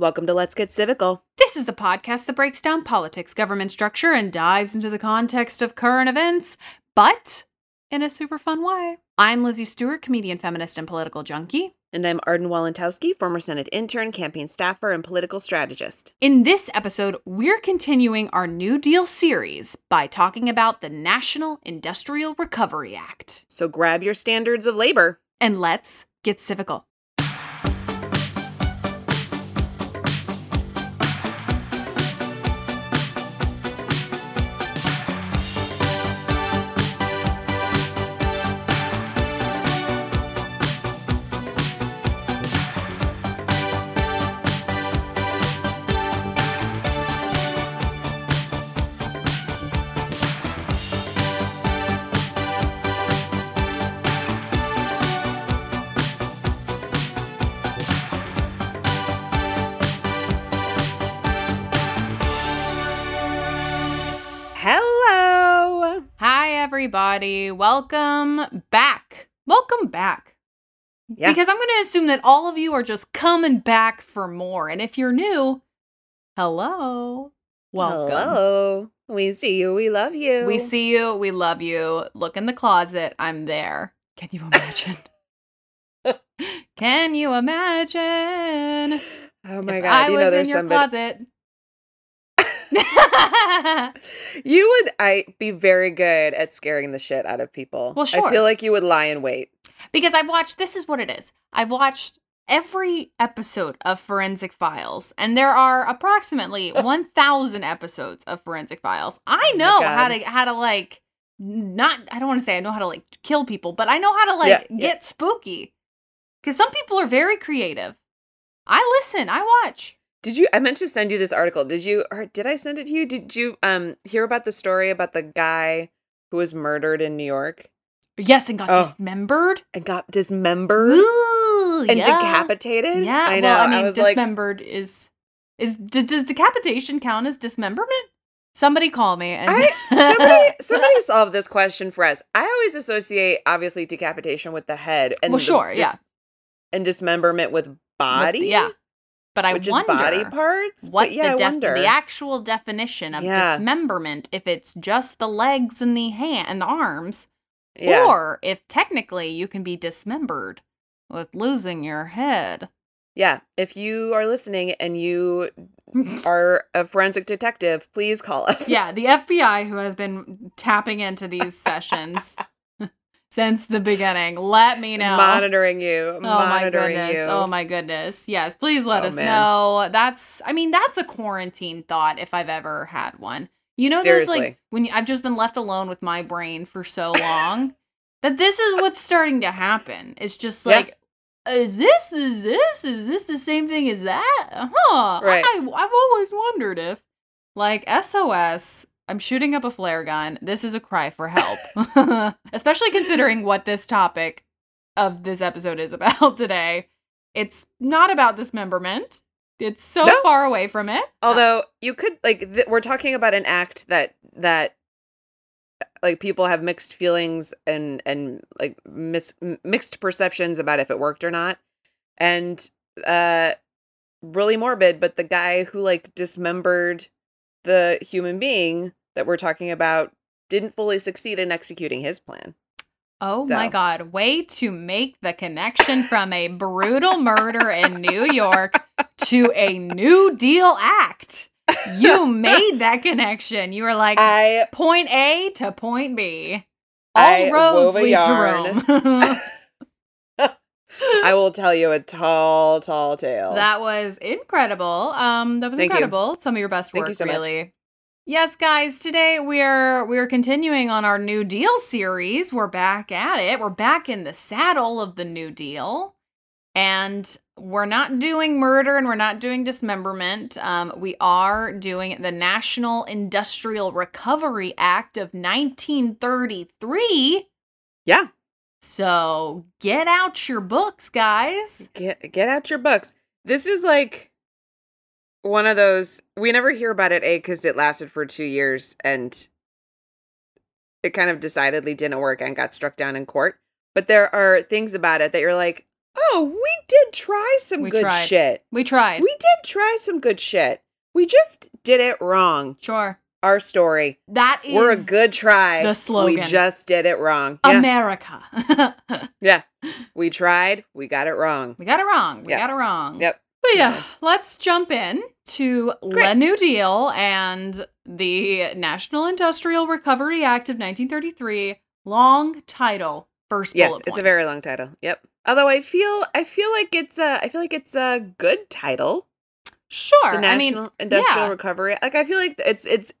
welcome to Let's Get Civical. This is the podcast that breaks down politics, government structure, and dives into the context of current events, but in a super fun way. I'm Lizzie Stewart, comedian, feminist, and political junkie. And I'm Arden Walentowski, former Senate intern, campaign staffer, and political strategist. In this episode, we're continuing our New Deal series by talking about the National Industrial Recovery Act. So grab your standards of labor. And let's get civical. Everybody. Welcome back. Welcome back. Yeah. Because I'm going to assume that all of you are just coming back for more. And if you're new, hello. Welcome. Hello. We see you. We love you. We see you. We love you. Look in the closet. I'm there. Can you imagine? Can you imagine? Oh my god! I you was know there's in your somebody. closet. You would I be very good at scaring the shit out of people. Well, sure. I feel like you would lie in wait. because I've watched this is what it is. I've watched every episode of Forensic Files and there are approximately 1000 episodes of Forensic Files. I Oh know how to how to like not I don't want to say I know how to like kill people, but I know how to like Yeah, yeah. get spooky. Cuz some people are very creative. I listen, I watch. Did you? I meant to send you this article. Did you? Or did I send it to you? Did you um hear about the story about the guy who was murdered in New York Yes, and got Oh. dismembered. and got dismembered Ooh, and yeah. decapitated? Yeah, I know. well, I mean, was like, dismembered is is d- does decapitation count as dismemberment? Somebody call me. And I, somebody somebody solve this question for us. I always associate obviously decapitation with the head and well, sure, dis- yeah, and dismemberment with With- body. yeah. But I which wonder body parts. what yeah, the, def- the actual definition of Yeah. dismemberment if it's just the legs and the hand and the arms yeah. or if technically you can be dismembered with losing your head. yeah. If you are listening and you are a forensic detective, please call us. yeah, the FBI who has been tapping into these sessions since the beginning. Let me know. monitoring you, Oh my monitoring goodness. you. Oh my goodness. Yes, please let Oh, us man. know. That's I mean, that's a quarantine thought if I've ever had one. You know there's like when you, I've just been left alone with my brain for so long that this is what's starting to happen. It's just Yeah. like is this is this is this the same thing as that? Huh. Right. I I've always wondered if like SOS I'm shooting up a flare gun. This is a cry for help. Especially considering what this topic of this episode is about today. It's not about dismemberment. It's so No. far away from it. Although you could like th- we're talking about an act that that like people have mixed feelings and and like mis- mixed perceptions about if it worked or not. And uh really morbid, but the guy who like dismembered the human being that we're talking about didn't fully succeed in executing his plan. Oh my God. Way to make the connection from a brutal murder in New York to a New Deal act. You made that connection. You were like, I point A to point B. All I roads lead yarn. to Rome. I will tell you a tall, tall tale. that was incredible. Um, that was Thank you. incredible. Some of your best Thank you work, so much. Yes, guys. Today we're we're continuing on our New Deal series. We're back at it. We're back in the saddle of the New Deal, and we're not doing murder and we're not doing dismemberment. Um, we are doing the National Industrial Recovery Act of 1933. yeah. So get out your books, guys. Get get out your books. This is like one of those we never hear about it, A, because it lasted for two years and it kind of decidedly didn't work and got struck down in court. But there are things about it that you're like, oh, we did try some We good tried. shit. We tried. We did try some good shit. We just did it wrong. sure. Our story. That is We're a good try. the slogan. We just did it wrong. Yeah. America. yeah. We tried. We got it wrong. we got it wrong. We Yep. got it wrong. Yep. But yeah, let's jump in to Le New Deal and the National Industrial Recovery Act of 1933. Long title. First Yes, it's a very long title. Yep. Although I feel I feel like it's a I feel like it's a good title. sure. The I mean, National Industrial yeah. Recovery. Like I feel like it's it's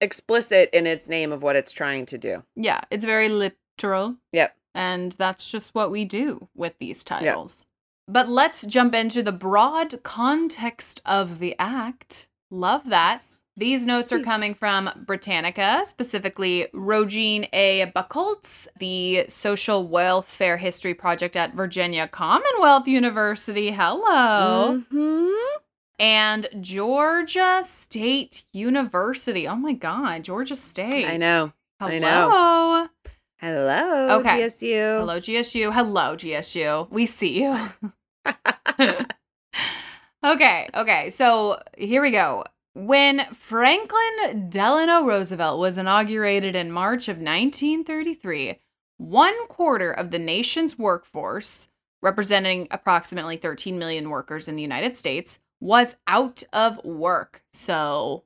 explicit in its name of what it's trying to do. yeah, it's very literal. Yep. And that's just what we do with these titles. But let's jump into the broad context of the act. Love that. These notes are coming from Britannica, specifically Rogine A. Buckholtz, the Social Welfare History Project at Virginia Commonwealth University. Hello. Mhm. And Georgia State University. Oh my God, Georgia State. I know. Hello. I know. Hello. Okay. GSU. Hello, GSU. Hello, GSU. We see you. okay, okay. So here we go. When Franklin Delano Roosevelt was inaugurated in March of 1933, one quarter of the nation's workforce, representing approximately 13 million workers in the United States, was out of work. So,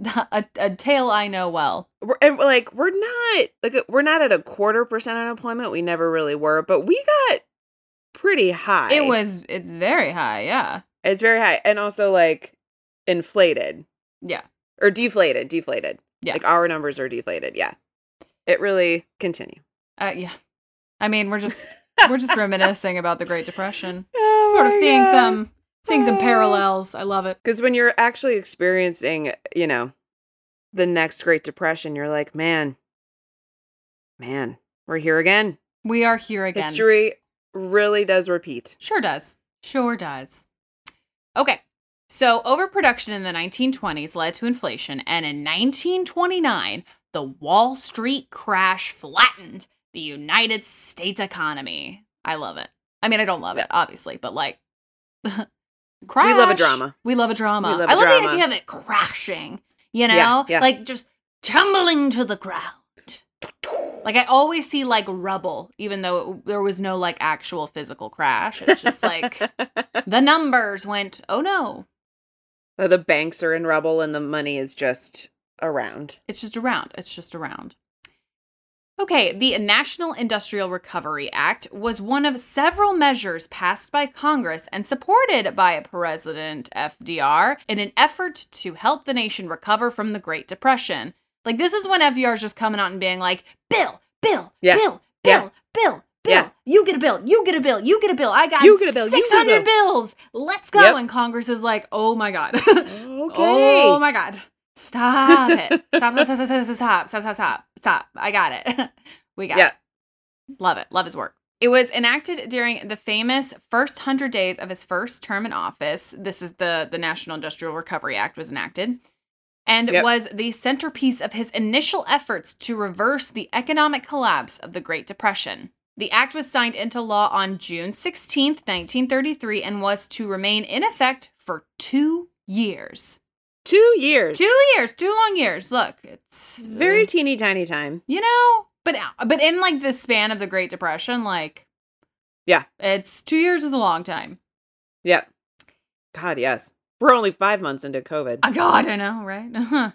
a, a tale I know well. We're, and like we're not like we're not at a quarter percent unemployment. We never really were, but we got pretty high. It was, it's very high, yeah. It's very high, and also like inflated Yeah. or deflated. Deflated. Yeah. Like our numbers are deflated. Yeah. It really continue. Uh, yeah. I mean, we're just we're just reminiscing about the Great Depression, Oh sort of seeing some seeing some parallels. I love it. because when you're actually experiencing, you know, the next Great Depression, you're like, man, man, we're here again. We are here again. History really does repeat. Sure does. Sure does. Okay. So, overproduction in the 1920s led to inflation, and in 1929, the Wall Street crash flattened the United States economy. I love it. I mean, I don't love it, obviously, but like, crash. We love a drama. We love a drama. Love I a love drama. the idea of it crashing. You know, Yeah, yeah. like just tumbling to the ground. Like I always see like rubble, even though it, there was no like actual physical crash. It's just like the numbers went. Oh no, oh, the banks are in rubble and the money is just around. it's just around. It's just around. Okay, the National Industrial Recovery Act was one of several measures passed by Congress and supported by President FDR in an effort to help the nation recover from the Great Depression. Like, this is when FDR is just coming out and being like, Bill, Bill, Yeah. Bill, Yeah. Bill, Bill, Bill, Yeah. you get a bill, you get a bill, you get a bill. I got You get a bill, a 600 bills. Let's go. Yep. And Congress is like, oh my God. Okay. Oh my god. Stop it. Stop, stop, stop, stop, stop, stop, stop, stop, stop, stop. I got it. We got Yeah. it. Love it. Love his work. It was enacted during the famous first hundred days of his first term in office. This is the the National Industrial Recovery Act was enacted. And Yep. was the centerpiece of his initial efforts to reverse the economic collapse of the Great Depression. The act was signed into law on June 16, 1933, and was to remain in effect for two years. Two years. Two years, two long years. Look, it's Very teeny tiny time. you know, but but in like the span of the Great Depression, like, Yeah. it's two years was a long time. Yep. God, yes. We're only five months into COVID. Oh, God, I know, right? Uh-huh.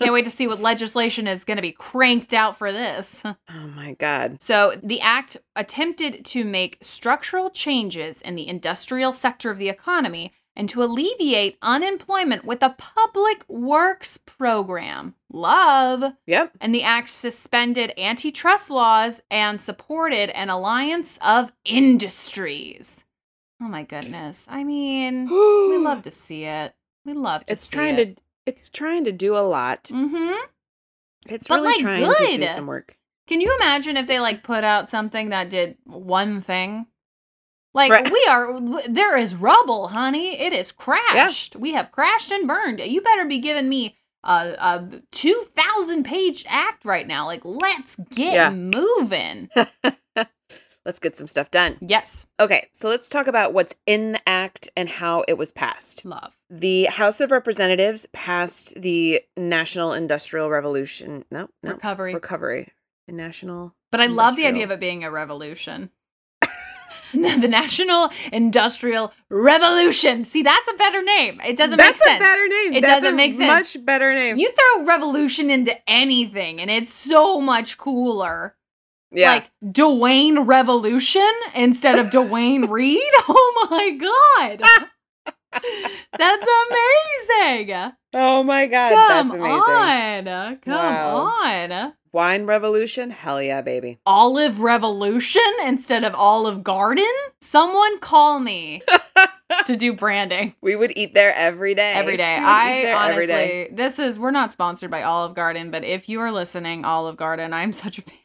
Can't wait to see what legislation is going to be cranked out for this. Oh my God. So, the act attempted to make structural changes in the industrial sector of the economy and to alleviate unemployment with a public works program. Love. Yep. And the act suspended antitrust laws and supported an alliance of industries. Oh my goodness. I mean, we love to see it. We love to It's see trying it. to. It's trying to do a lot. Mm-hmm. It's But, really like, trying to do good. some work. Can you imagine if they like put out something that did one thing? Like Right. we are, there is rubble, honey. It is crashed. We have crashed and burned. You better be giving me a, a two thousand page act right now. Like, let's get Yeah. moving. Let's get some stuff done. yes, Okay, so let's talk about what's in the act and how it was passed. love. The House of Representatives passed the National Industrial Revolution. No, no. Recovery. Recovery. The National. But I love the idea of it being a revolution. the National Industrial Revolution. See, that's a better name. It doesn't That's make sense. That's a better name. It That's doesn't make sense. Much better name. You throw revolution into anything and it's so much cooler. Yeah. Like Duane Revolution instead of Dwayne Reed. Oh my god. That's amazing. oh my God, Come that's amazing. on. Come Wow. on. Wine Revolution? Hell yeah, baby. Olive Revolution instead of Olive Garden? Someone call me to do branding. We would eat there every day. Every day. We would eat I every day. honestly, this is, we're not sponsored by Olive Garden, but if you are listening, Olive Garden, I'm such a fan.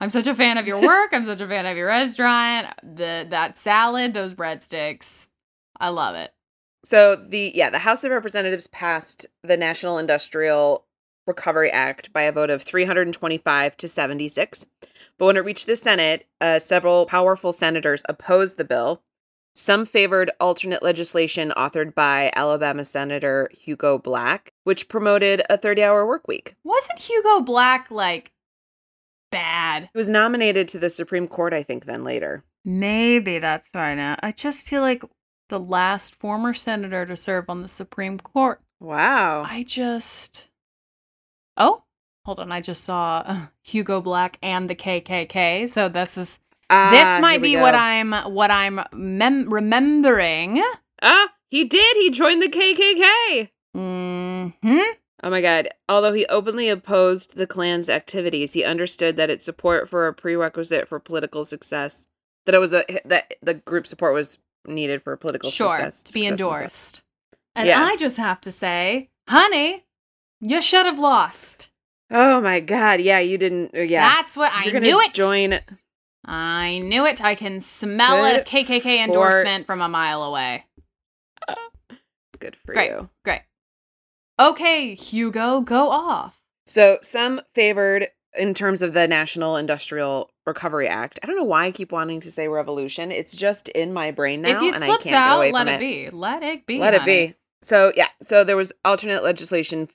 I'm such a fan of your work. I'm such a fan of your restaurant. The that salad, those breadsticks. I love it. So the yeah, the House of Representatives passed the National Industrial Recovery Act by a vote of 325 to 76. But when it reached the Senate, uh, several powerful senators opposed the bill. Some favored alternate legislation authored by Alabama Senator Hugo Black, which promoted a 30-hour work week. Wasn't Hugo Black like bad? He was nominated to the Supreme Court, I think, then later. Maybe that's right. Now. I just feel like the last former senator to serve on the Supreme Court. Wow. I just. Oh, hold on. I just saw uh, Hugo Black and the KKK. So this is Ah, this might be go. what I'm what I'm mem- remembering. Ah, he did. He joined the KKK. Hmm. Oh my god. Although he openly opposed the Klan's activities, he understood that its support for a prerequisite for political success. That it was a that the group support was needed for political Sure, success. to be success endorsed. And I just have to say, honey, you should have lost. Oh my god. Yeah, you didn't uh, yeah. That's what I You're gonna knew it. Join I knew it. I can smell a Good KKK for- endorsement from a mile away. good for Great. you. Great. Okay, Hugo, go off. So some favored in terms of the National Industrial Recovery Act. I don't know why I keep wanting to say revolution. It's just in my brain now, if it and I can't get out, away let from it be. Let it be. Let it be. So yeah, so there was alternate legislation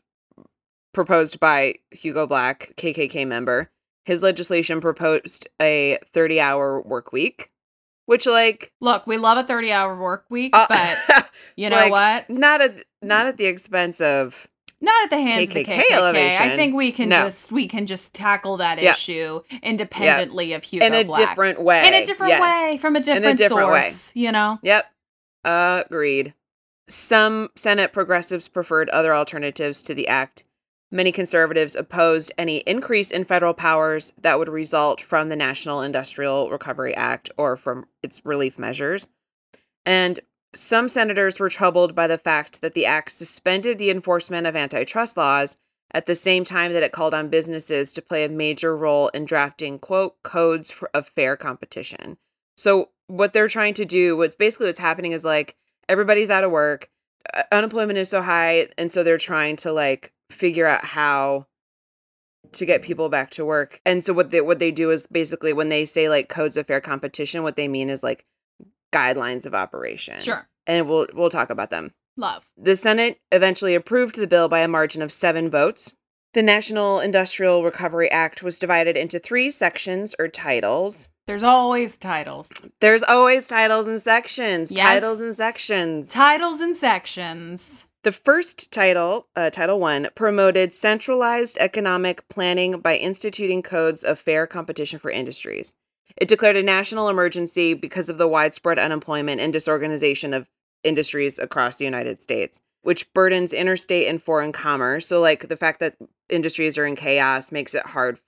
proposed by Hugo Black, KKK member. His legislation proposed a 30-hour work week, which like Look, we love a 30 hour work week, uh, but you know like, what? Not at not at the expense of Not at the hands of the KKK KKK. I think we can No. just we can just tackle that Yeah. issue independently of Hugo in a Black. different way. in a different Yes. way from a different, different way. source. You know, Yep. Agreed. Some Senate progressives preferred other alternatives to the act. Many conservatives opposed any increase in federal powers that would result from the National Industrial Recovery Act or from its relief measures. And some senators were troubled by the fact that the act suspended the enforcement of antitrust laws at the same time that it called on businesses to play a major role in drafting, quote, codes of fair competition. So, what they're trying to do, what's basically what's happening is like everybody's out of work, unemployment is so high, and so they're trying to like figure out how to get people back to work. And so what they what they do is basically when they say like codes of fair competition, what they mean is like guidelines of operation. sure, And we'll we'll talk about them. love. The Senate eventually approved the bill by a margin of seven votes. The National Industrial Recovery Act was divided into three sections or titles. There's always titles, There's always titles and sections. Yes. Titles and sections. titles and sections. The first title, uh, Title One, promoted centralized economic planning by instituting codes of fair competition for industries. It declared a national emergency because of the widespread unemployment and disorganization of industries across the United States, which burdens interstate and foreign commerce. So, like the fact that industries are in chaos makes it hard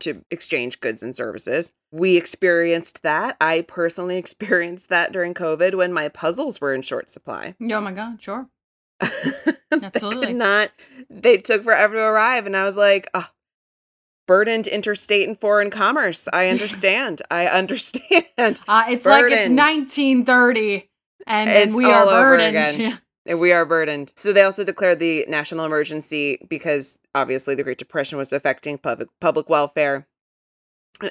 to exchange goods and services. We experienced that. I personally experienced that during COVID when my puzzles were in short supply. Oh my god, sure. They Absolutely. could not. They took forever to arrive, and I was like, oh, burdened interstate and foreign commerce. I understand. I understand. Uh, it's like it's 1930, and, and It's we are all over burdened. again. And we are burdened. So they also declared the national emergency because obviously the Great Depression was affecting public public welfare,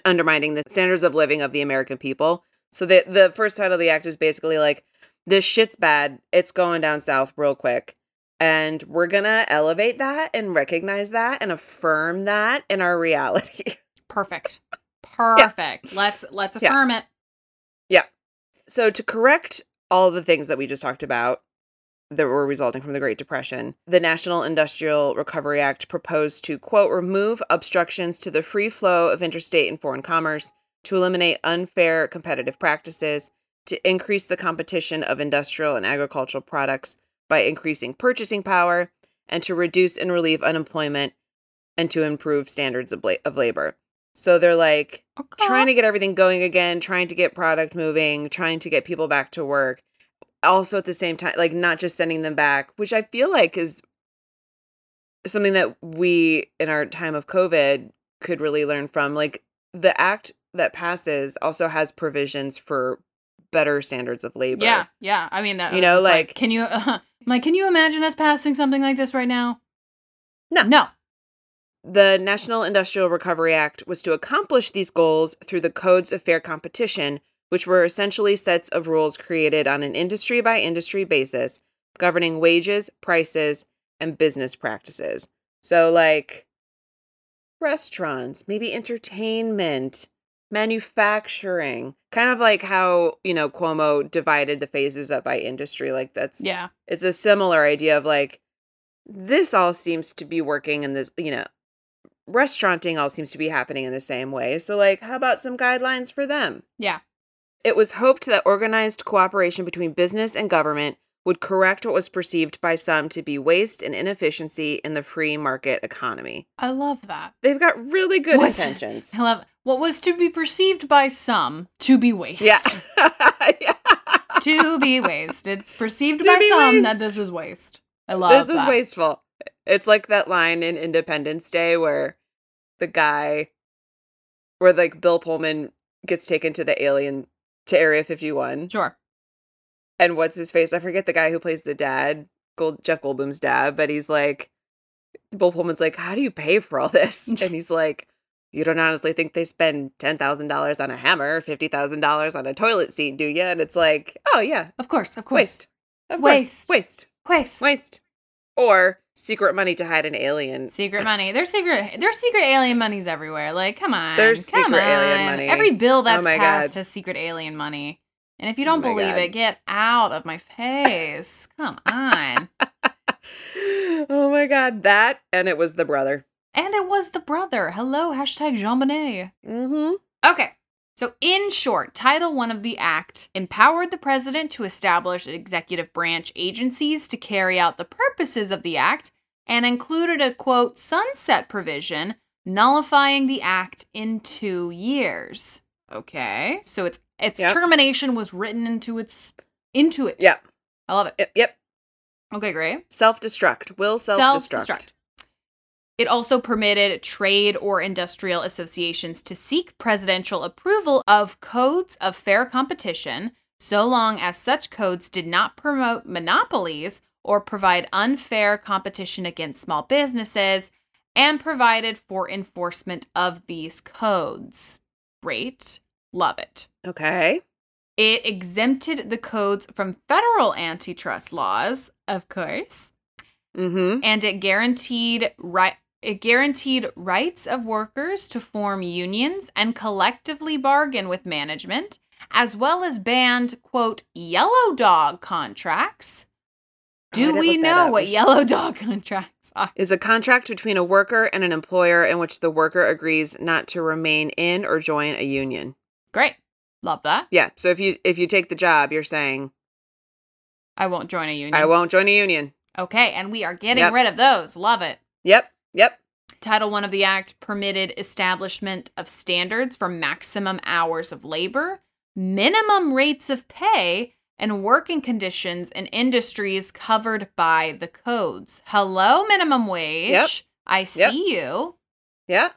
undermining the standards of living of the American people. So the the first title of the act is basically like this shit's bad. It's going down south real quick. And we're gonna elevate that and recognize that and affirm that in our reality. Perfect. Perfect. Let's let's Yeah. affirm it. Yeah. So, to correct all the things that we just talked about that were resulting from the Great Depression, the National Industrial Recovery Act proposed to, quote, remove obstructions to the free flow of interstate and foreign commerce, to eliminate unfair competitive practices, to increase the competition of industrial and agricultural products by increasing purchasing power, and to reduce and relieve unemployment and to improve standards of, la- of labor. So they're like, Okay. trying to get everything going again, trying to get product moving, trying to get people back to work. Also at the same time, like not just sending them back, which I feel like is something that we in our time of COVID could really learn from. Like the act that passes also has provisions for better standards of labor. Yeah, yeah. I mean, that You know, just like- can you, uh, like, can you imagine us passing something like this right now? No. no. The National Industrial Recovery Act was to accomplish these goals through the Codes of Fair Competition, which were essentially sets of rules created on an industry by industry basis governing wages, prices, and business practices. So, like restaurants, maybe entertainment, manufacturing, kind of like how, you know, Cuomo divided the phases up by industry. Like, that's Yeah, it's a similar idea of like this all seems to be working in this you know restauranting all seems to be happening in the same way so like how about some guidelines for them yeah. it was hoped that organized cooperation between business and government would correct what was perceived by some to be waste and inefficiency in the free market economy I love that. they've got really good Was- intentions I love what was to be perceived by some to be waste. yeah yeah to be waste. It's perceived To by some that this is waste. I love this is wasteful. It's like that line in Independence Day where the guy, where like Bill Pullman gets taken to the alien to Area 51, Sure. and what's his face? I forget the guy who plays the dad, Gold Jeff Goldblum's dad, but he's like, Bill Pullman's like, "How do you pay for all this?" And he's like, you don't honestly think they spend $10,000 on a hammer, $50,000 on a toilet seat, do you? And it's like, oh, yeah, Of course, of course. waste. Of Waste. course. Waste. Waste. Waste. Or secret money to hide an alien. Secret money. There's secret. There's secret alien monies everywhere. Like, come on. There's come secret alien money. Every bill oh that's my passed God. has secret alien money. And if you Oh don't my believe God. it, get out of my face. come on. oh my God. That, and it was the brother. And it was the brother. Hello, hashtag Jean Bonnet. Mm-hmm. Okay. So, in short, Title I of the Act empowered the president to establish executive branch agencies to carry out the purposes of the act and included a quote sunset provision nullifying the act in 2 years. Okay. So its its Yep. termination was written into its into it. Yep. I love it. Yep. Yep. Okay, great. Self destruct. Will self destruct. It also permitted trade or industrial associations to seek presidential approval of codes of fair competition so long as such codes did not promote monopolies or provide unfair competition against small businesses and provided for enforcement of these codes. Great. Love it. Okay. It exempted the codes from federal antitrust laws, of course, Mm-hmm. and it guaranteed right it guaranteed rights of workers to form unions and collectively bargain with management, as well as banned quote yellow dog contracts. Oh, Do didn't we know what yellow dog contracts are? Is a contract between a worker and an employer in which the worker agrees not to remain in or join a union. Great. Love that. Yeah. So if you if you take the job, you're saying I won't join a union. I won't join a union. Okay, and we are getting Yep. rid of those. Love it. Yep. Yep. Title I of the Act permitted establishment of standards for maximum hours of labor, minimum rates of pay, and working conditions in industries covered by the codes. Hello, minimum wage. Yep. I Yep. see you. Yeah.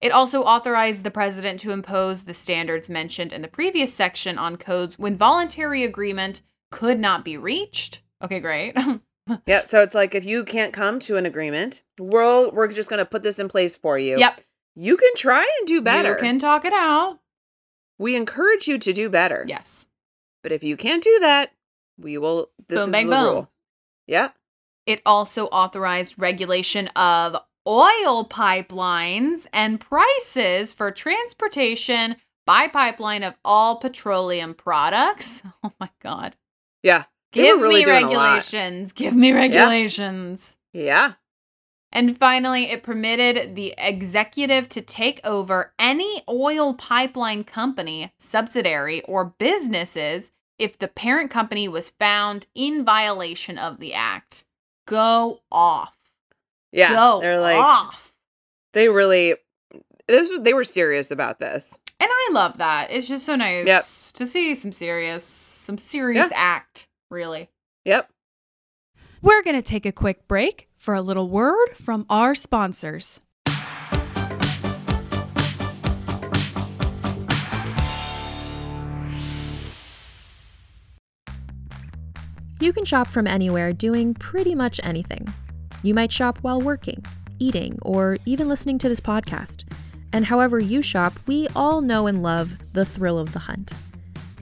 It also authorized the president to impose the standards mentioned in the previous section on codes when voluntary agreement could not be reached. Okay, great. Yeah. So it's like if you can't come to an agreement, we're we're just gonna put this in place for you. yep. You can try and do better. You can talk it out. we encourage you to do better. Yes. But if you can't do that, we will this Boom, is bang, the boom. rule. Yeah. It also authorized regulation of oil pipelines and prices for transportation by pipeline of all petroleum products. Oh my God. Yeah. Give really me doing a lot. regulations. Give me regulations. Yeah. And finally, it permitted the executive to take over any oil pipeline company, subsidiary, or businesses if the parent company was found in violation of the act. Go off. Yeah. Go They're like off. they really this they were serious about this. And I love that. It's just so nice Yep. to see some serious, some serious act, really. Yep. We're going to take a quick break for a little word from our sponsors. You can shop from anywhere doing pretty much anything. You might shop while working, eating, or even listening to this podcast. And however you shop, we all know and love the thrill of the hunt.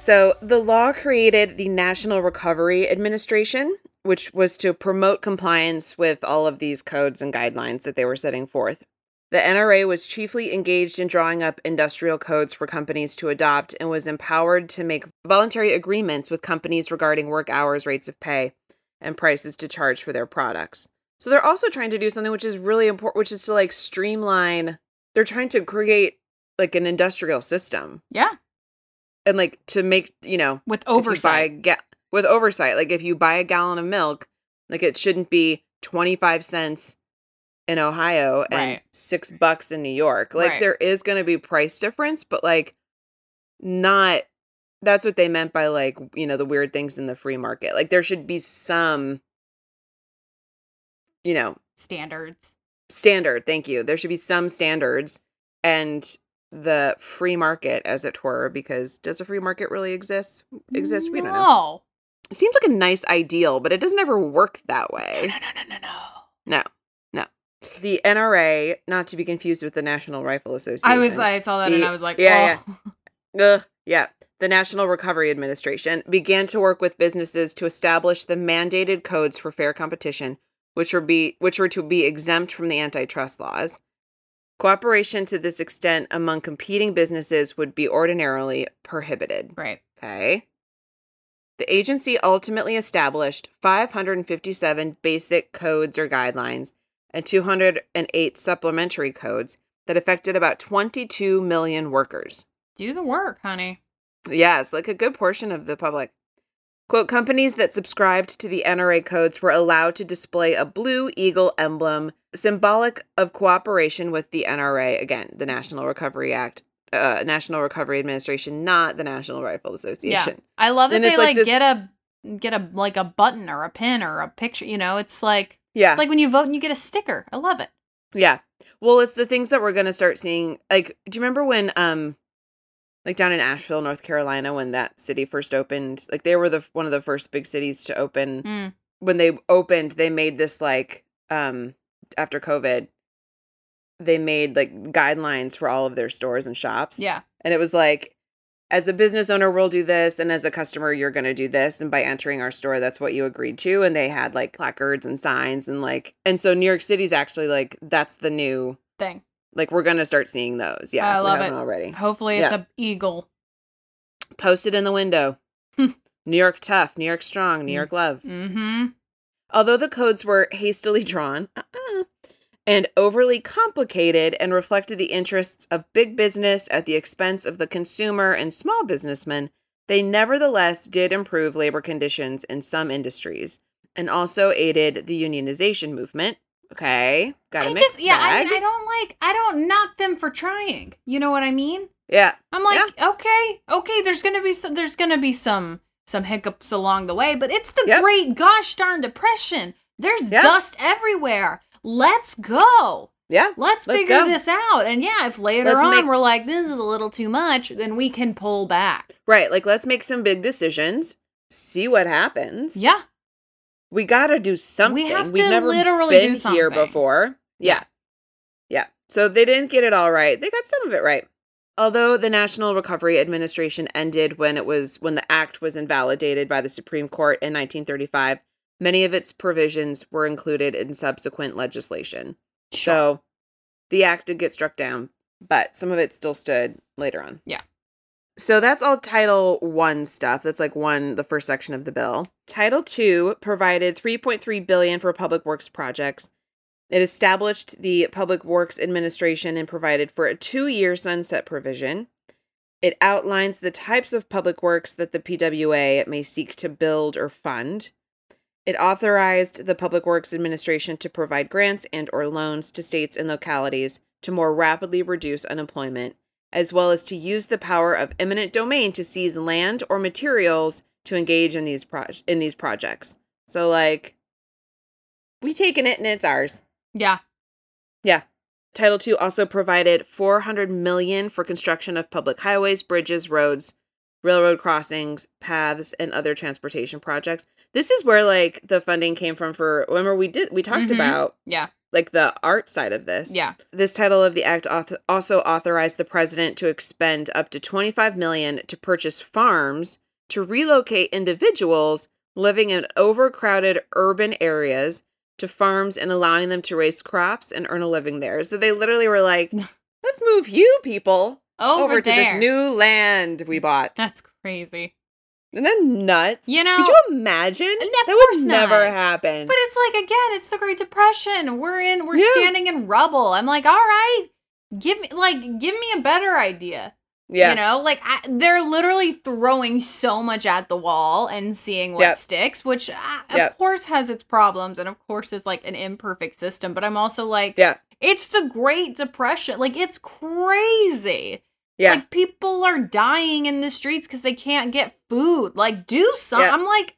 So the law created the National Recovery Administration, which was to promote compliance with all of these codes and guidelines that they were setting forth. The NRA was chiefly engaged in drawing up industrial codes for companies to adopt and was empowered to make voluntary agreements with companies regarding work hours, rates of pay, and prices to charge for their products. So they're also trying to do something which is really important, which is to like streamline. They're trying to create like an industrial system Yeah. And like to make, you know, With if you buy a oversight. ga- with oversight. Like if you buy a gallon of milk, like it shouldn't be 25 cents in Ohio and Right. 6 bucks in New York. Like Right. there is going to be price difference, but like not that's what they meant by like, you know, the weird things in the free market. Like there should be some you know, Standards. standard, thank you. There should be some standards and the free market as it were because does a free market really exist exist we don't know No. it seems like a nice ideal, but it doesn't ever work that way. no, no, no, no. No, no. No. The NRA, not to be confused with the National Rifle Association. I was I saw that and I was like, yeah, oh. Ugh, yeah. The National Recovery Administration began to work with businesses to establish the mandated codes for fair competition, which were be which were to be exempt from the antitrust laws. Cooperation to this extent among competing businesses would be ordinarily prohibited. Right. Okay. The agency ultimately established 557 basic codes or guidelines and 208 supplementary codes that affected about 22 million workers. Do the work, honey. Yes, like a good portion of the public. Quote Companies that subscribed to the NRA codes were allowed to display a blue eagle emblem, symbolic of cooperation with the NRA, again, the National Recovery Act, uh, National Recovery Administration, not the National Rifle Association. Yeah. I love that Then they like, like this- get a get a like a button or a pin or a picture. You know, it's like Yeah. it's like when you vote and you get a sticker. I love it. Yeah. Well, it's the things that we're going to start seeing. Like, do you remember when, um, like down in Asheville, North Carolina, when that city first opened? Like, they were the one of the first big cities to open. Mm. When they opened, they made this like, um, after COVID, they made like guidelines for all of their stores and shops. Yeah. And it was like, as a business owner, we'll do this, and as a customer, you're going to do this. And by entering our store, that's what you agreed to. And they had like placards and signs, and like, and so New York City's actually like, that's the new, Thing. Like, we're going to start seeing those. Yeah. I love it. already. Hopefully, it's Yeah. a eagle. Posted in the window. New York tough, New York strong, New Mm. York love. Mm-hmm. Although the codes were hastily drawn uh-uh, and overly complicated and reflected the interests of big business at the expense of the consumer and small businessmen, they nevertheless did improve labor conditions in some industries and also aided the unionization movement. Okay, got a I mixed just yeah. I, bag. I don't like. I don't knock them for trying. You know what I mean? yeah, I'm like, okay, okay. There's gonna be some. There's gonna be some some hiccups along the way, but it's the Yep. Great Gosh darn Depression. There's Yeah. dust everywhere. Let's go. yeah, Let's, Let's figure go. this out. And yeah, if later Let's on make- we're like, this is a little too much, then we can pull back. right. Like, let's make some big decisions, see what happens. Yeah. We got to do something. We have We've to never literally do been here before. Yeah. yeah, So they didn't get it all right. They got some of it right. Although the National Recovery Administration ended when it was when the act was invalidated by the Supreme Court in 1935, many of its provisions were included in subsequent legislation. So the act did get struck down, but some of it still stood later on. Yeah. So that's all Title 1 stuff. That's like one the first section of the bill. Title 2 provided 3.3 billion for public works projects. It established the Public Works Administration and provided for a 2-year sunset provision. It outlines the types of public works that the PWA may seek to build or fund. It authorized the Public Works Administration to provide grants and or loans to states and localities to more rapidly reduce unemployment, as well as to use the power of eminent domain to seize land or materials to engage in these pro- in these projects. So like we taken it and it's ours. Yeah. Yeah. Title II also provided 400 million for construction of public highways, bridges, roads, railroad crossings, paths, and other transportation projects. This is where like the funding came from for remember we did we talked Mhm. about Yeah. Like the art side of this. Yeah. This title of the act auth- also authorized the president to expend up to 25 million to purchase farms to relocate individuals living in overcrowded urban areas to farms and allowing them to raise crops and earn a living there. So they literally were like, "Let's move you people Over, over, to this new land we bought." That's crazy. Isn't that nuts? You know- could you imagine? That would never happen. But it's like again, it's the Great Depression. We're in we're Yeah. standing in rubble. I'm like, all right, give me like give me a better idea. yeah, You know, like I, they're literally throwing so much at the wall and seeing what Yep. sticks, which uh, of Yep. course has its problems and of course is like an imperfect system. But I'm also like, yeah, it's the Great Depression. Like it's crazy. Yeah. Like people are dying in the streets because they can't get food. Like do something. Yeah. I'm like,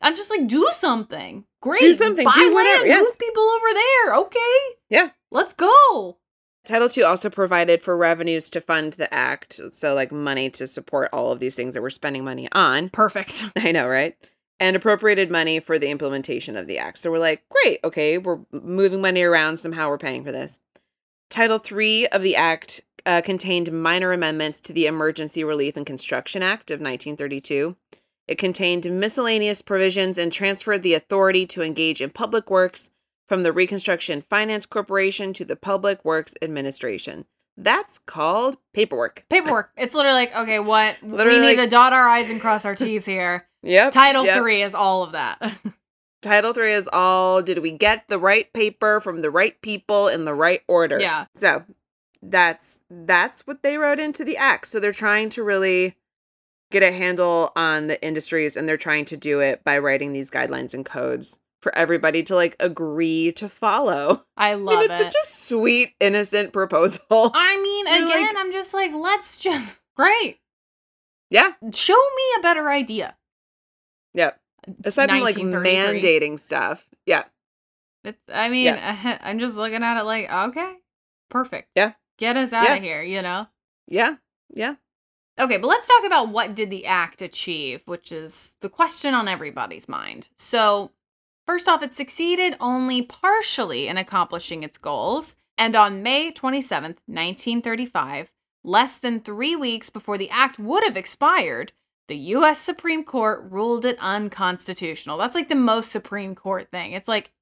I'm just like, do something. Great. Do something. Buy Do whatever, land. yes. Move people over there. Okay. Yeah. Let's go. Title II also provided for revenues to fund the act, so like money to support all of these things that we're spending money on. Perfect. I know, right? And appropriated money for the implementation of the act. So we're like, great, okay, we're moving money around somehow. We're paying for this. Title III of the act uh, contained minor amendments to the Emergency Relief and Construction Act of 1932. It contained miscellaneous provisions and transferred the authority to engage in public works from the Reconstruction Finance Corporation to the Public Works Administration. That's called paperwork. Paperwork. It's literally like, okay, what? Literally we need like- to dot our I's and cross our T's here. Yep. Title yep. three is all of that. Title three is all did we get the right paper from the right people in the right order? Yeah. So that's that's what they wrote into the act. So they're trying to really get a handle on the industries and they're trying to do it by writing these guidelines and codes for everybody to like agree to follow. I love mean, it's it. such a sweet, innocent proposal. I mean, You're again, like- I'm just like, let's just great. yeah. Show me a better idea. Yep. Aside from like mandating stuff. Yeah. It's, I mean, I'm just looking at it like, okay, perfect. Yeah. Get us out Yeah. of here, you know? Yeah. Yeah. Okay, but let's talk about what did the act achieve, which is the question on everybody's mind. So, first off, it succeeded only partially in accomplishing its goals, and on May 27th, 1935, less than 3 weeks before the act would have expired, the US Supreme Court ruled it unconstitutional. That's like the most Supreme Court thing. It's like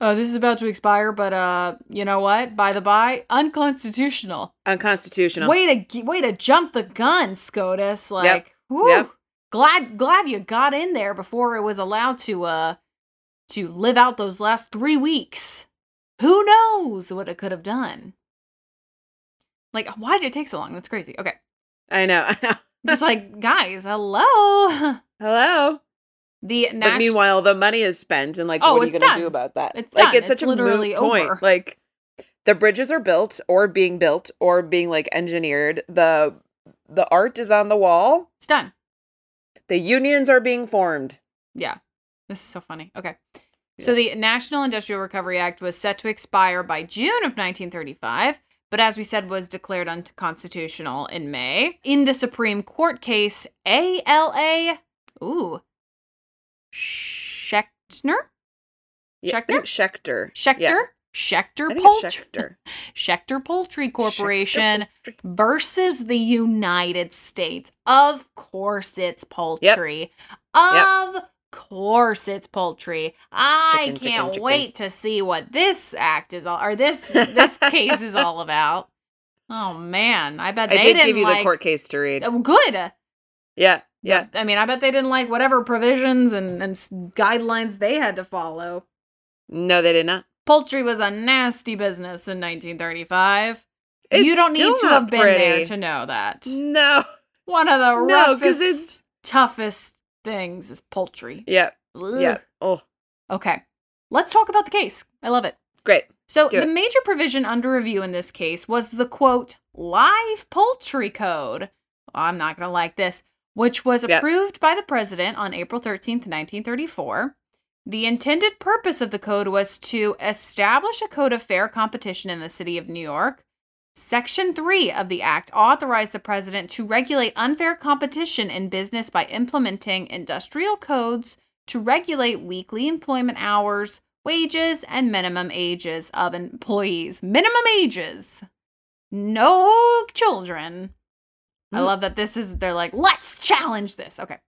uh, this is about to expire, but uh, you know what? By the by, unconstitutional. Unconstitutional. Way to way to jump the gun, SCOTUS. Like, whew, Yep. glad glad you got in there before it was allowed to uh to live out those last three weeks. Who knows what it could have done? Like, why did it take so long? That's crazy. Okay, I know. I know. just like guys, hello. Hello. The But meanwhile, the money is spent, and like, Oh, what are you going to do about that? It's like, done. it's such It's a literally point. over. Like, the bridges are built, or being built, or being like engineered. the The art is on the wall. it's done. The unions are being formed. Yeah. This is so funny. Okay. So the National Industrial Recovery Act was set to expire by June of 1935, but as we said was declared unconstitutional in May. In the Supreme Court case ALA ooh Schechtner? Yeah, Schechter? Schechter. Schechter? Yeah, Schechter I think it's Poultry Schechter. Schechter Poultry Schechter Corporation Poultry. versus the United States. Of course it's poultry. Of course it's poultry. I Chicken, chicken, can't chicken. wait to see what this act is all or this this case is all about. Oh man, I bet I they did didn't give you like the court case to read. Oh, good. Yeah, yeah. I mean, I bet they didn't like whatever provisions and, and guidelines they had to follow. No, they did not. Poultry was a nasty business in 1935. It's you don't need to have been there to know that. No, One of the no, roughest, it's toughest things is poultry. yeah, Ugh. yeah. Oh, Okay. Let's talk about the case. I love it. great. So, Do the it. major provision under review in this case was the quote, live poultry code. I'm not going to like this, which was Yep. approved by the president on April 13th, 1934. The intended purpose of the code was to establish a code of fair competition in the city of New York. Section 3 of the act authorized the president to regulate unfair competition in business by implementing industrial codes to regulate weekly employment hours, wages, and minimum ages of employees. Minimum ages. No children. I Mm. love that this is, they're like, let's challenge this. Okay.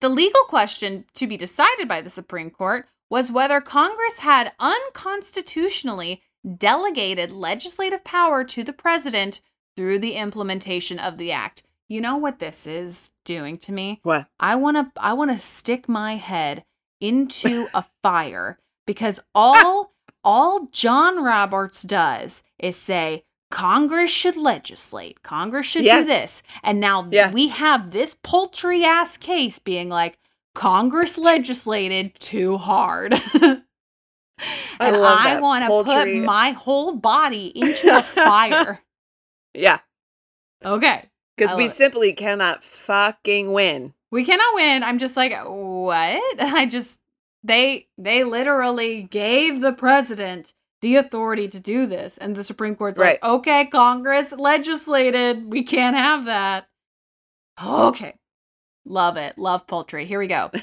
The legal question to be decided by the Supreme Court was whether Congress had unconstitutionally delegated legislative power to the president through the implementation of the act. You know what this is doing to me? What? I want to I want to stick my head into a fire because all all John Roberts does is say Congress should legislate. Congress should Yes. do this. And now Yeah. we have this poultry ass case being like Congress legislated too hard. And love I want to put my whole body into a fire. Yeah, Okay. because we it. simply cannot fucking win. We cannot win. I'm just like, what? I just they they literally gave the president the authority to do this. And the Supreme Court's Right. like, okay, Congress legislated. We can't have that. Okay. Love it. Love poultry. Here we go.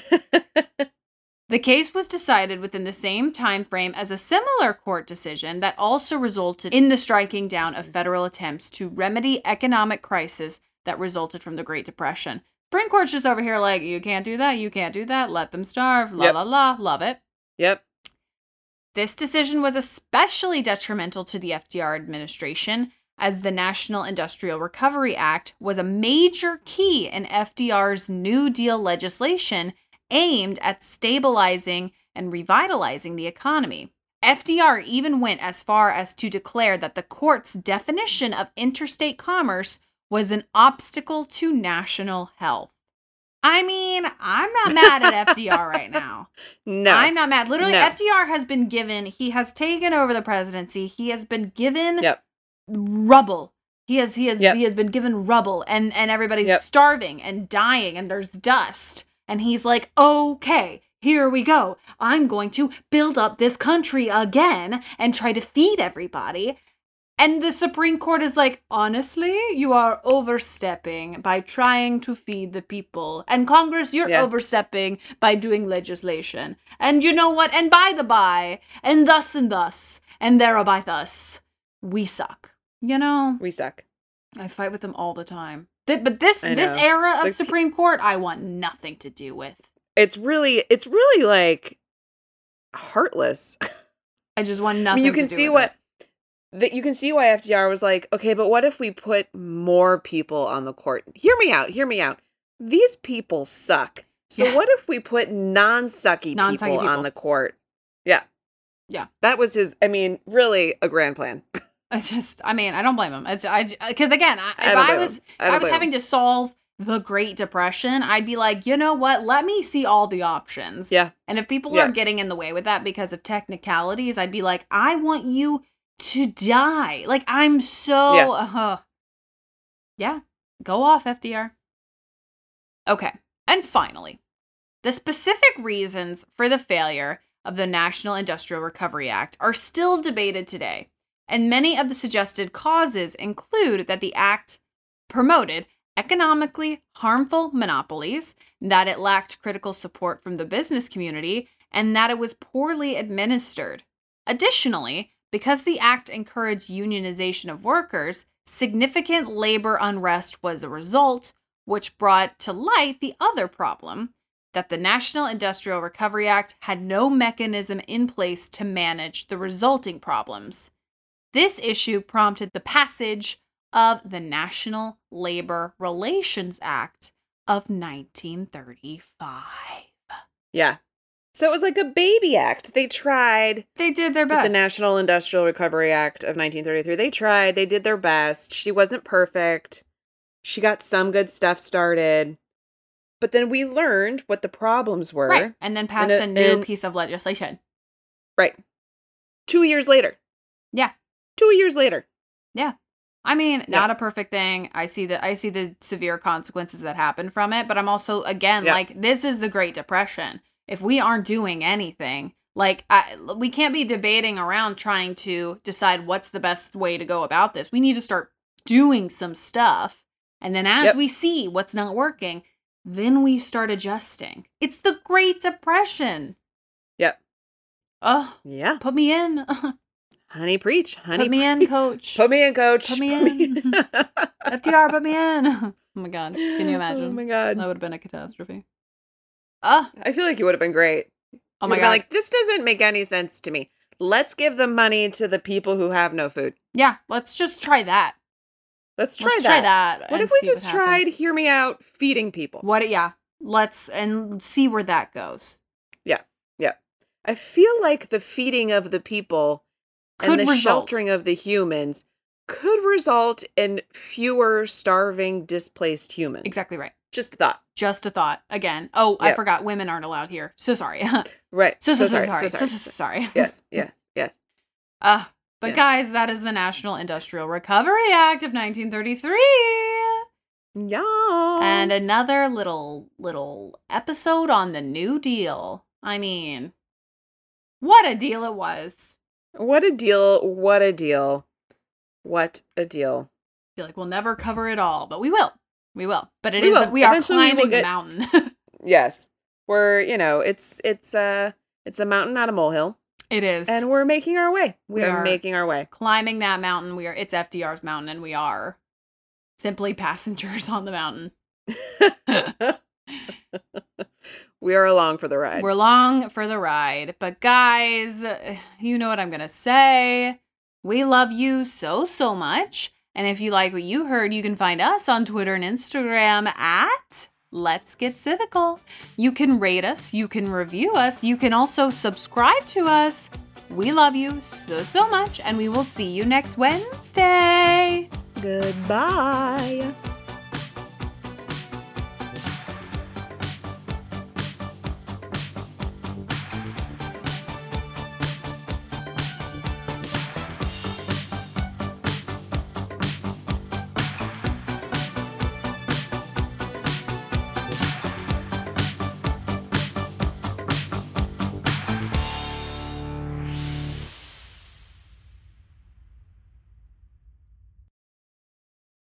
The case was decided within the same time frame as a similar court decision that also resulted in the striking down of federal attempts to remedy economic crisis that resulted from the Great Depression. Supreme Court's just over here like, you can't do that, you can't do that, let them starve, la Yep. la la, love it. yep. This decision was especially detrimental to the FDR administration, as the National Industrial Recovery Act was a major key in FDR's New Deal legislation aimed at stabilizing and revitalizing the economy. FDR even went as far as to declare that the court's definition of interstate commerce was an obstacle to national health. I mean, I'm not mad at FDR right now. No. I'm not mad. Literally, No. FDR has been given, he has taken over the presidency. He has been given Yep. rubble. He has he has Yep. he has been given rubble and and everybody's Yep. starving and dying and there's dust. And he's like, "Okay, here we go. I'm going to build up this country again and try to feed everybody." And the Supreme Court is like, honestly, you are overstepping by trying to feed the people. And Congress, you're Yeah. overstepping by doing legislation. And you know what? And by the by, and thus and thus, and thereby thus, we suck. You know, we suck. I fight with them all the time. Th- but this this era of Like- Supreme Court, I want nothing to do with. It's really, it's really like heartless. I just want I nothing. mean, you to can do see with what it. That you can see why FDR was like, okay, but what if we put more people on the court? Hear me out. Hear me out. These people suck. So Yeah. what if we put non-sucky, Non-sucky people, people. on the court? Yeah. Yeah. That was his. I mean, really a grand plan. I just, I mean, I don't blame him. It's, I, because again, I, I if don't I was, I I, was having to solve the Great Depression, I'd be like, you know what? Let me see all the options. Yeah. And if people Yeah. are getting in the way with that because of technicalities, I'd be like, I want you to die. Like, I'm so, Yeah. uh, yeah, go off, FDR. Okay. And finally, the specific reasons for the failure of the National Industrial Recovery Act are still debated today. And many of the suggested causes include that the act promoted economically harmful monopolies, that it lacked critical support from the business community, and that it was poorly administered. Additionally, because the act encouraged unionization of workers, significant labor unrest was a result, which brought to light the other problem that the National Industrial Recovery Act had no mechanism in place to manage the resulting problems. This issue prompted the passage of the National Labor Relations Act of 1935. Yeah. So it was like a baby act. They tried They did their best. the National Industrial Recovery Act of 1933. They tried. They did their best. She wasn't perfect. She got some good stuff started. But then we learned what the problems were. right. And then passed it- a new and- piece of legislation. Right. Two years later. Yeah. Two years later. Yeah. I mean, Yeah. not a perfect thing. I see the I see the severe consequences that happen from it, but I'm also again Yeah. like this is the Great Depression. If we aren't doing anything, like I, we can't be debating around trying to decide what's the best way to go about this. We need to start doing some stuff. And then as Yep. we see what's not working, then we start adjusting. It's the Great Depression. Yep. Oh, Yeah. put me in. Honey, preach. Honey, put me in, coach. Put me in, coach. Put me in. FDR, put me in. Oh my god. Can you oh imagine? Oh my god. That would have been a catastrophe. Ah, I feel like you would have been great. oh my god. Like this doesn't make any sense to me. Let's give the money to the people who have no food. yeah, let's just try that. Let's try let's that. try that. What if we just tried? happens. Hear me out. Feeding people. What? Yeah, let's and see where that goes. Yeah. Yeah. I feel like the feeding of the people Could and the result. sheltering of the humans could result in fewer starving, displaced humans. Exactly right. Just a thought. Just a thought. Again. Oh, I forgot. Women aren't allowed here. So sorry. Right. so, so, so, sorry. sorry. So So, sorry. so, yes. Yes. Yes. Uh, but Yeah. guys, that is the National Industrial Recovery Act of 1933. Yeah. And another little little episode on the New Deal. I mean, what a deal it was. What a deal. What a deal. What a deal. I feel like we'll never cover it all, but we will. We will. But it We is will. we are Eventually we climbing the get- mountain. Yes. We're, you know, it's it's a it's a mountain, not a molehill. it is. And we're making our way. We, We are, are. making our way. climbing that mountain. We are it's FDR's mountain and we are simply passengers on the mountain. we are along for the ride. We're long for the ride. But guys, you know what I'm going to say. We love you so, so much. And if you like what you heard, you can find us on Twitter and Instagram at Let's Get Civical. You can rate us, you can review us, you can also subscribe to us. We love you so, so much, and we will see you next Wednesday. Goodbye.